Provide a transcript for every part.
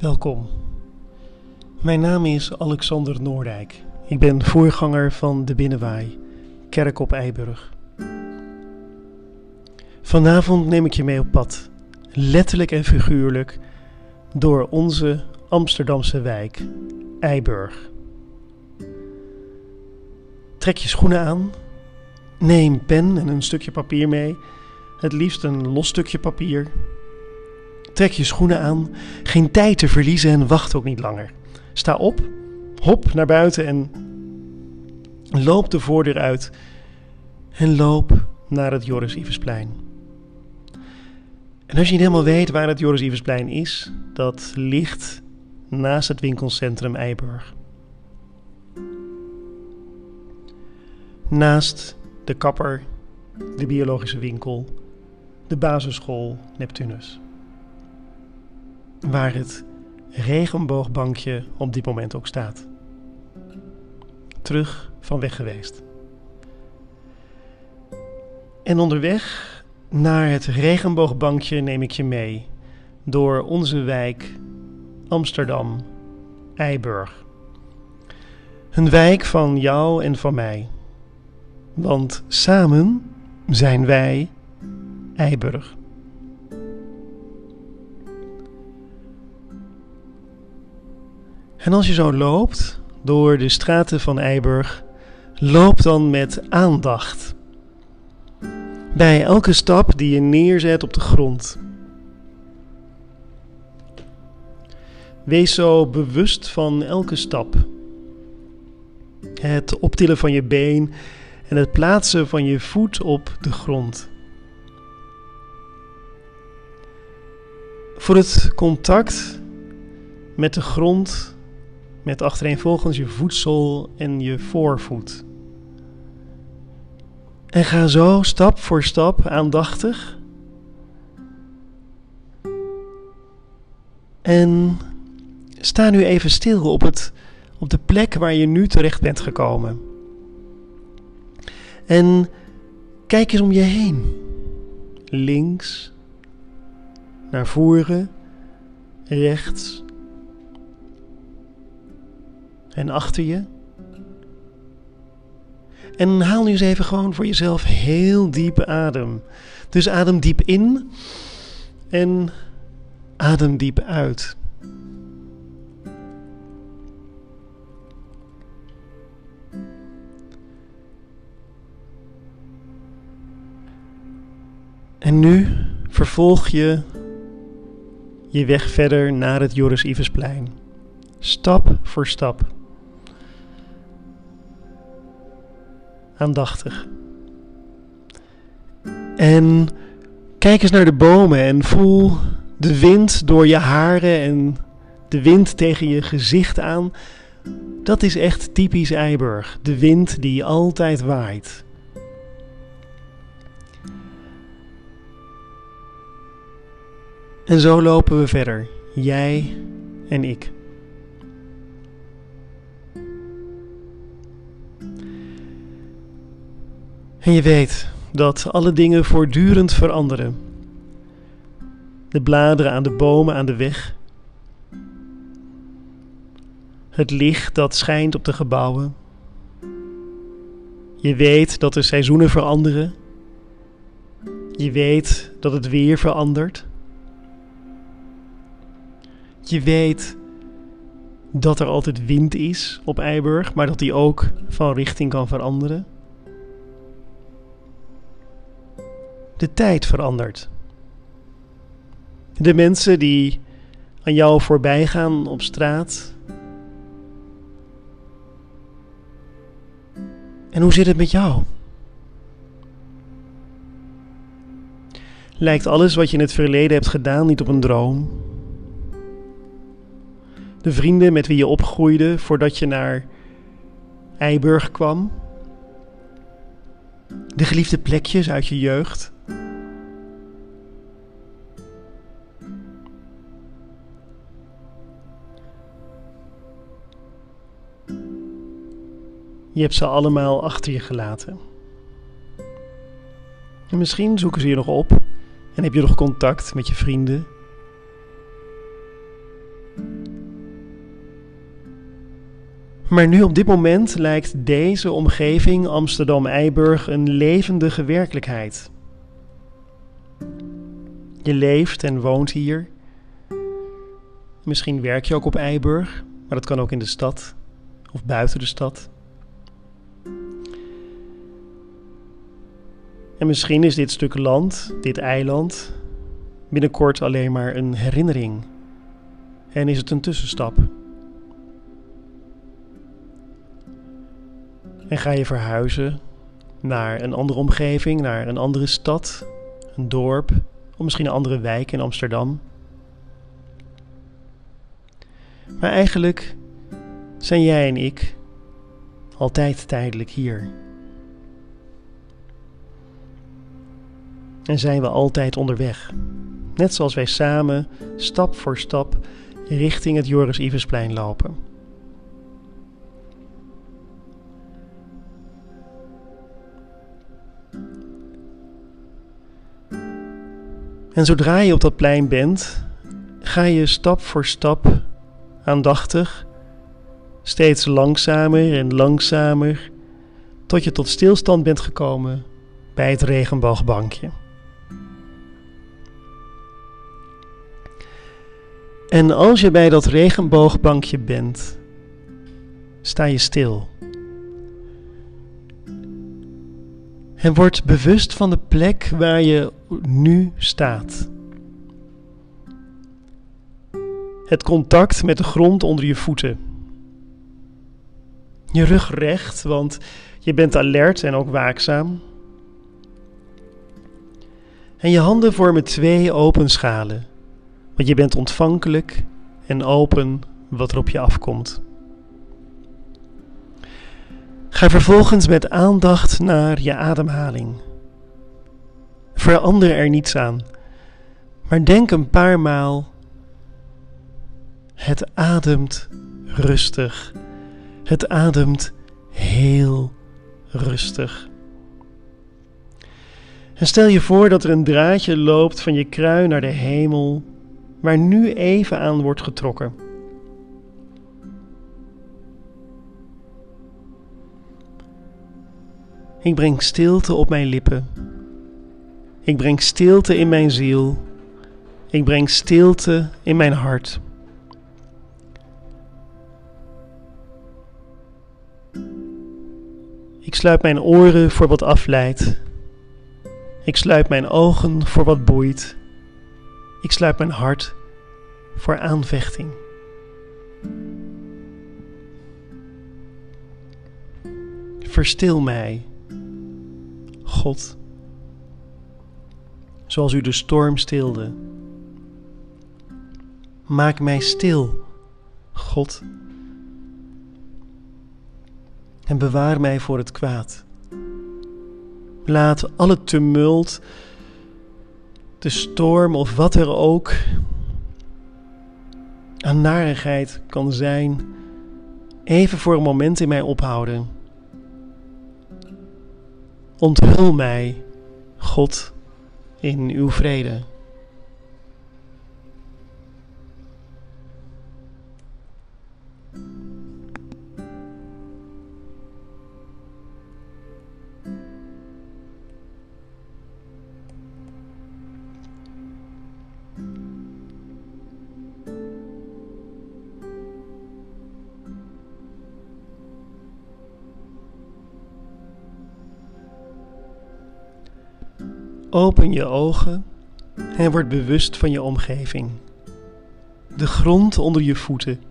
Welkom. Mijn naam is Alexander Noordijk. Ik ben voorganger van de Binnenwaai, Kerk op Eiburg. Vanavond neem ik je mee op pad, letterlijk en figuurlijk, door onze Amsterdamse wijk, Eiburg. Trek je schoenen aan, neem pen en een stukje papier mee, het liefst een los stukje papier Trek je schoenen aan, geen tijd te verliezen en wacht ook niet langer. Sta op, hop naar buiten en loop de voordeur uit en loop naar het Joris Iversplein. En als je niet helemaal weet waar het Joris Iversplein is, dat ligt naast het winkelcentrum Eiburg. Naast de kapper, de biologische winkel, de basisschool Neptunus waar het regenboogbankje op dit moment ook staat. Terug van weg geweest. En onderweg naar het regenboogbankje neem ik je mee door onze wijk Amsterdam, Eiburg. Een wijk van jou en van mij. Want samen zijn wij Eiburg. En als je zo loopt door de straten van Eiburg, loop dan met aandacht. Bij elke stap die je neerzet op de grond. Wees zo bewust van elke stap. Het optillen van je been en het plaatsen van je voet op de grond. Voor het contact met de grond met achtereenvolgens je voedsel en je voorvoet. En ga zo stap voor stap aandachtig. En sta nu even stil op, het, op de plek waar je nu terecht bent gekomen. En kijk eens om je heen. Links, naar voren, rechts, en achter je. En haal nu eens even gewoon voor jezelf heel diep adem. Dus adem diep in en adem diep uit. En nu vervolg je je weg verder naar het Joris Iversplein. Stap voor stap. Aandachtig. En kijk eens naar de bomen en voel de wind door je haren en de wind tegen je gezicht aan. Dat is echt typisch Eiburg. De wind die altijd waait. En zo lopen we verder, jij en ik. En je weet dat alle dingen voortdurend veranderen. De bladeren aan de bomen aan de weg. Het licht dat schijnt op de gebouwen. Je weet dat de seizoenen veranderen. Je weet dat het weer verandert. Je weet dat er altijd wind is op Eiburg, maar dat die ook van richting kan veranderen. De tijd verandert. De mensen die aan jou voorbij gaan op straat. En hoe zit het met jou? Lijkt alles wat je in het verleden hebt gedaan niet op een droom? De vrienden met wie je opgroeide voordat je naar Eiburg kwam? De geliefde plekjes uit je jeugd? Je hebt ze allemaal achter je gelaten. En misschien zoeken ze je nog op en heb je nog contact met je vrienden. Maar nu op dit moment lijkt deze omgeving Amsterdam-Eiburg een levendige werkelijkheid. Je leeft en woont hier. Misschien werk je ook op Eiburg, maar dat kan ook in de stad of buiten de stad. En misschien is dit stuk land, dit eiland, binnenkort alleen maar een herinnering. En is het een tussenstap. En ga je verhuizen naar een andere omgeving, naar een andere stad, een dorp, of misschien een andere wijk in Amsterdam. Maar eigenlijk zijn jij en ik altijd tijdelijk hier. En zijn we altijd onderweg. Net zoals wij samen stap voor stap richting het Joris Ivesplein lopen. En zodra je op dat plein bent, ga je stap voor stap aandachtig, steeds langzamer en langzamer, tot je tot stilstand bent gekomen bij het regenboogbankje. En als je bij dat regenboogbankje bent, sta je stil. En word bewust van de plek waar je nu staat. Het contact met de grond onder je voeten. Je rug recht, want je bent alert en ook waakzaam. En je handen vormen twee open schalen, want je bent ontvankelijk en open wat er op je afkomt. Ga vervolgens met aandacht naar je ademhaling. Verander er niets aan, maar denk een paar maal. Het ademt rustig. Het ademt heel rustig. En stel je voor dat er een draadje loopt van je kruin naar de hemel, waar nu even aan wordt getrokken. Ik breng stilte op mijn lippen. Ik breng stilte in mijn ziel. Ik breng stilte in mijn hart. Ik sluit mijn oren voor wat afleidt. Ik sluit mijn ogen voor wat boeit. Ik sluit mijn hart voor aanvechting. Verstil mij, God, zoals u de storm stilde. Maak mij stil, God, en bewaar mij voor het kwaad. Laat alle tumult, de storm of wat er ook aan narigheid kan zijn, even voor een moment in mij ophouden. Onthul mij, God, in uw vrede. Open je ogen en word bewust van je omgeving. De grond onder je voeten.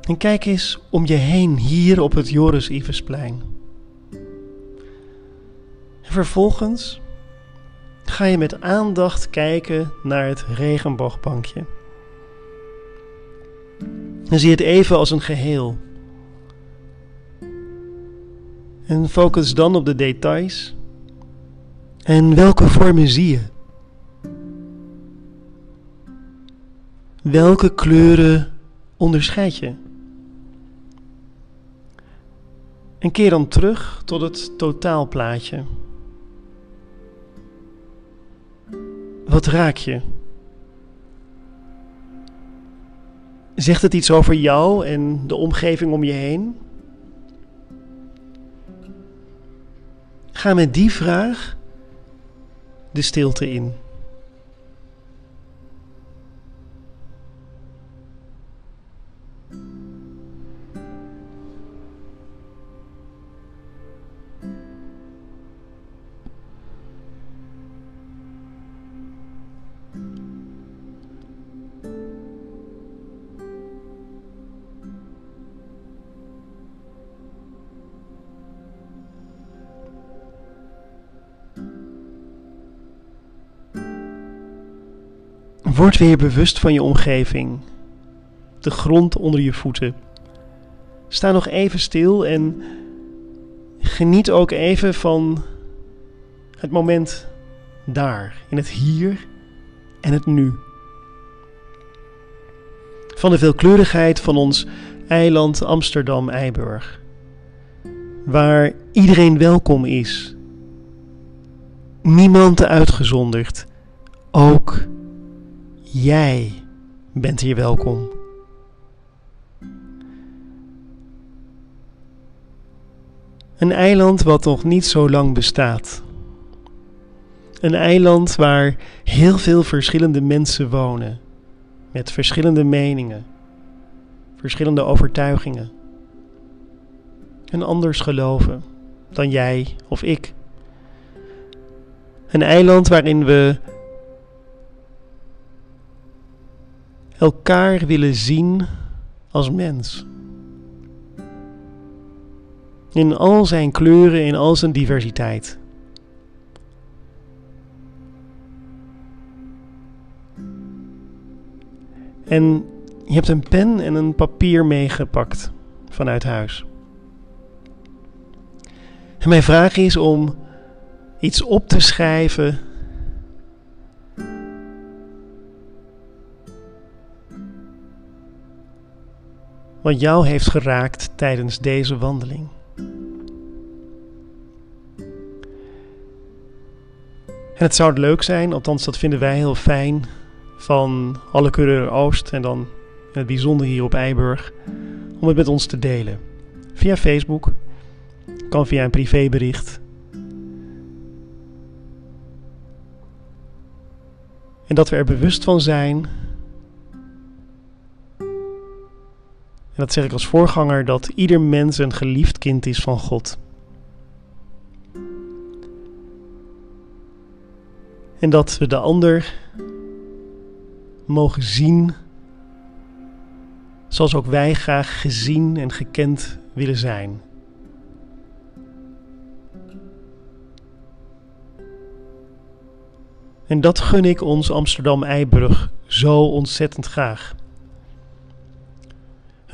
En kijk eens om je heen hier op het Joris Ivesplein. En vervolgens ga je met aandacht kijken naar het regenboogbankje. En zie het even als een geheel. En focus dan op de details en welke vormen zie je? Welke kleuren onderscheid je? En keer dan terug tot het totaalplaatje. Wat raak je? Zegt het iets over jou en de omgeving om je heen? Ga met die vraag de stilte in. Word weer bewust van je omgeving. De grond onder je voeten. Sta nog even stil en geniet ook even van het moment daar, in het hier en het nu. Van de veelkleurigheid van ons eiland Amsterdam-Eiburg. Waar iedereen welkom is. Niemand uitgezonderd. Ook Jij bent hier welkom. Een eiland wat nog niet zo lang bestaat. Een eiland waar heel veel verschillende mensen wonen, met verschillende meningen, verschillende overtuigingen en anders geloven dan jij of ik. Een eiland waarin we elkaar willen zien als mens. In al zijn kleuren, in al zijn diversiteit. En je hebt een pen en een papier meegepakt vanuit huis. En mijn vraag is om iets op te schrijven wat jou heeft geraakt tijdens deze wandeling. En het zou leuk zijn, althans dat vinden wij heel fijn, van alle kleuren Oost en dan het bijzonder hier op Eiburg, om het met ons te delen. Via Facebook, kan via een privébericht. En dat we er bewust van zijn En dat zeg ik als voorganger dat ieder mens een geliefd kind is van God. En dat we de ander mogen zien zoals ook wij graag gezien en gekend willen zijn. En dat gun ik ons Amsterdam-Eibrug zo ontzettend graag.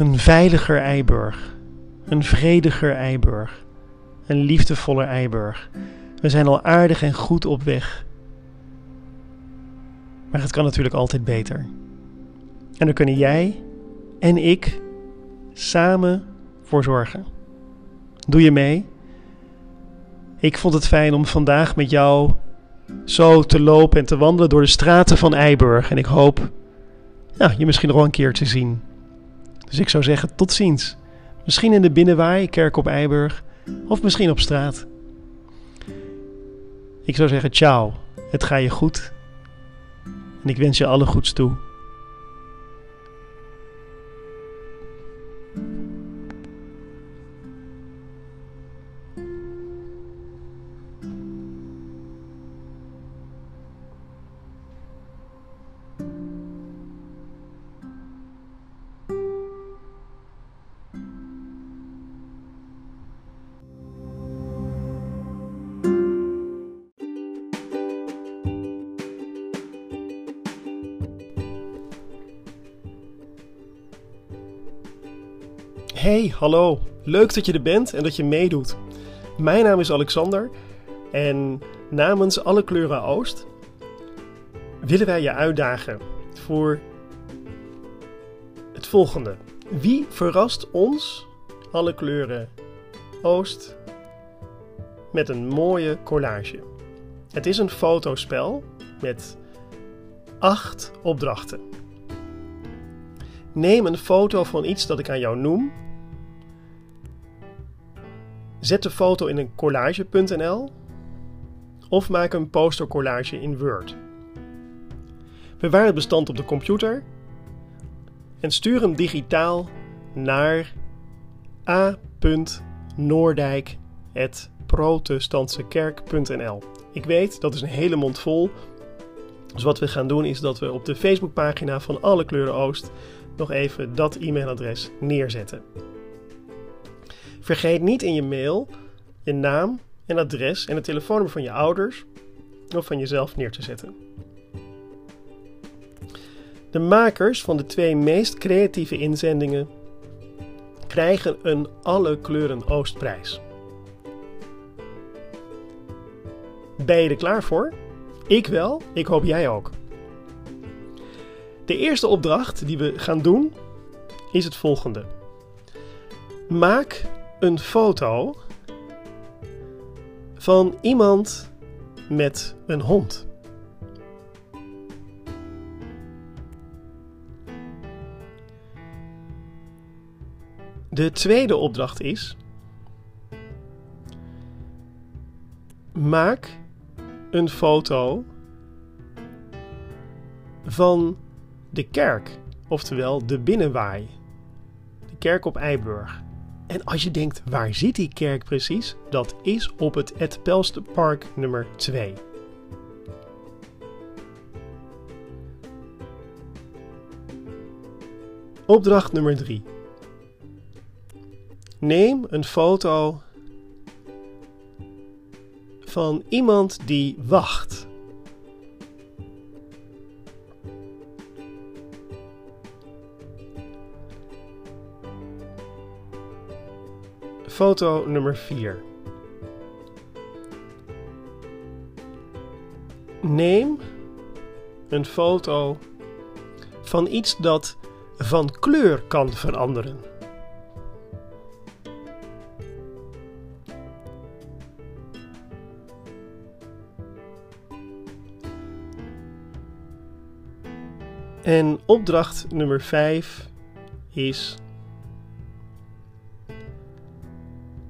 Een veiliger Eiburg. Een vrediger Eiburg. Een liefdevoller Eiburg. We zijn al aardig en goed op weg. Maar het kan natuurlijk altijd beter. En daar kunnen jij en ik samen voor zorgen. Doe je mee? Ik vond het fijn om vandaag met jou zo te lopen en te wandelen door de straten van Eiburg. En ik hoop ja, je misschien nog wel een keer te zien. Dus ik zou zeggen tot ziens. Misschien in de binnenwaai, kerk op Eiburg, of misschien op straat. Ik zou zeggen ciao, het ga je goed. En ik wens je alle goeds toe. Hey, hallo. Leuk dat je er bent en dat je meedoet. Mijn naam is Alexander en namens Alle Kleuren Oost willen wij je uitdagen voor het volgende. Wie verrast ons, Alle Kleuren Oost, met een mooie collage? Het is een fotospel met acht opdrachten. Neem een foto van iets dat ik aan jou noem. Zet de foto in een collage.nl of maak een postercollage in Word. Bewaar het bestand op de computer en stuur hem digitaal naar a.noordijk.protestantsekerk.nl. Ik weet, dat is een hele mond vol. Dus wat we gaan doen is dat we op de Facebookpagina van Alle Kleuren Oost nog even dat e-mailadres neerzetten. Vergeet niet in je mail je naam en adres en het telefoonnummer van je ouders of van jezelf neer te zetten. De makers van de twee meest creatieve inzendingen krijgen een Alle Kleuren Oostprijs. Ben je er klaar voor? Ik wel, ik hoop jij ook. De eerste opdracht die we gaan doen is het volgende. Maak een foto van iemand met een hond. De tweede opdracht is: maak een foto van de kerk, oftewel de binnenwaai. De kerk op Eiburg. En als je denkt, waar zit die kerk precies? Dat is op het Het Pelsterpark nummer 2. Opdracht nummer 3. Neem een foto van iemand die wacht. Foto nummer 4. Neem een foto van iets dat van kleur kan veranderen. En opdracht nummer 5 is: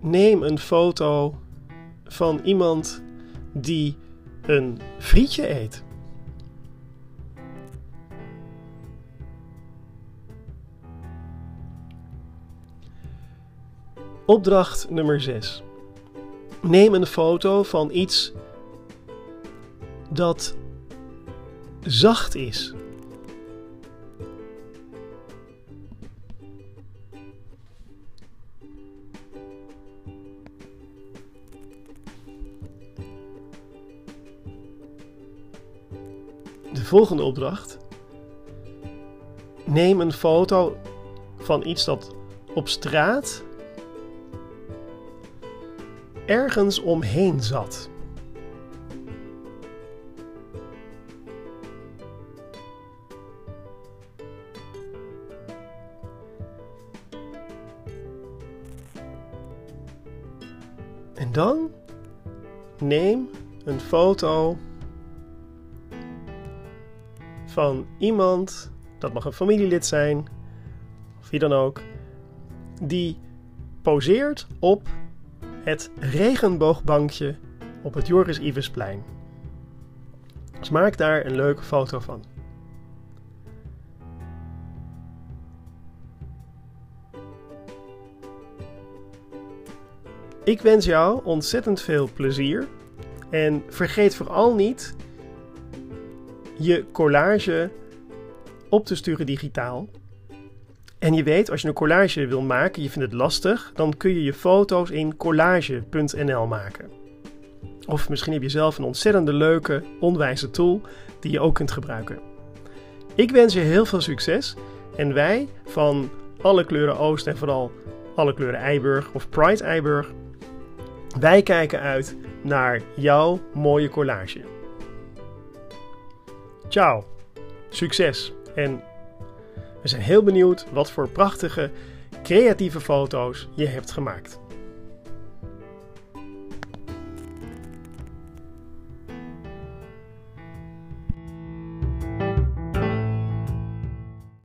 neem een foto van iemand die een frietje eet. Opdracht nummer 6. Neem een foto van iets dat zacht is. De volgende opdracht. Neem een foto van iets dat op straat ergens omheen zat. En dan neem een foto van iemand, dat mag een familielid zijn, of wie dan ook, die poseert op het regenboogbankje op het Joris Ivesplein. Dus maak daar een leuke foto van. Ik wens jou ontzettend veel plezier en vergeet vooral niet je collage op te sturen digitaal. En je weet, als je een collage wil maken, je vindt het lastig, dan kun je je foto's in collage.nl maken. Of misschien heb je zelf een ontzettende leuke, onwijze tool die je ook kunt gebruiken. Ik wens je heel veel succes en wij van alle kleuren Oost en vooral alle kleuren Eiburg of Pride Eiburg, wij kijken uit naar jouw mooie collage. Ciao, succes en we zijn heel benieuwd wat voor prachtige, creatieve foto's je hebt gemaakt.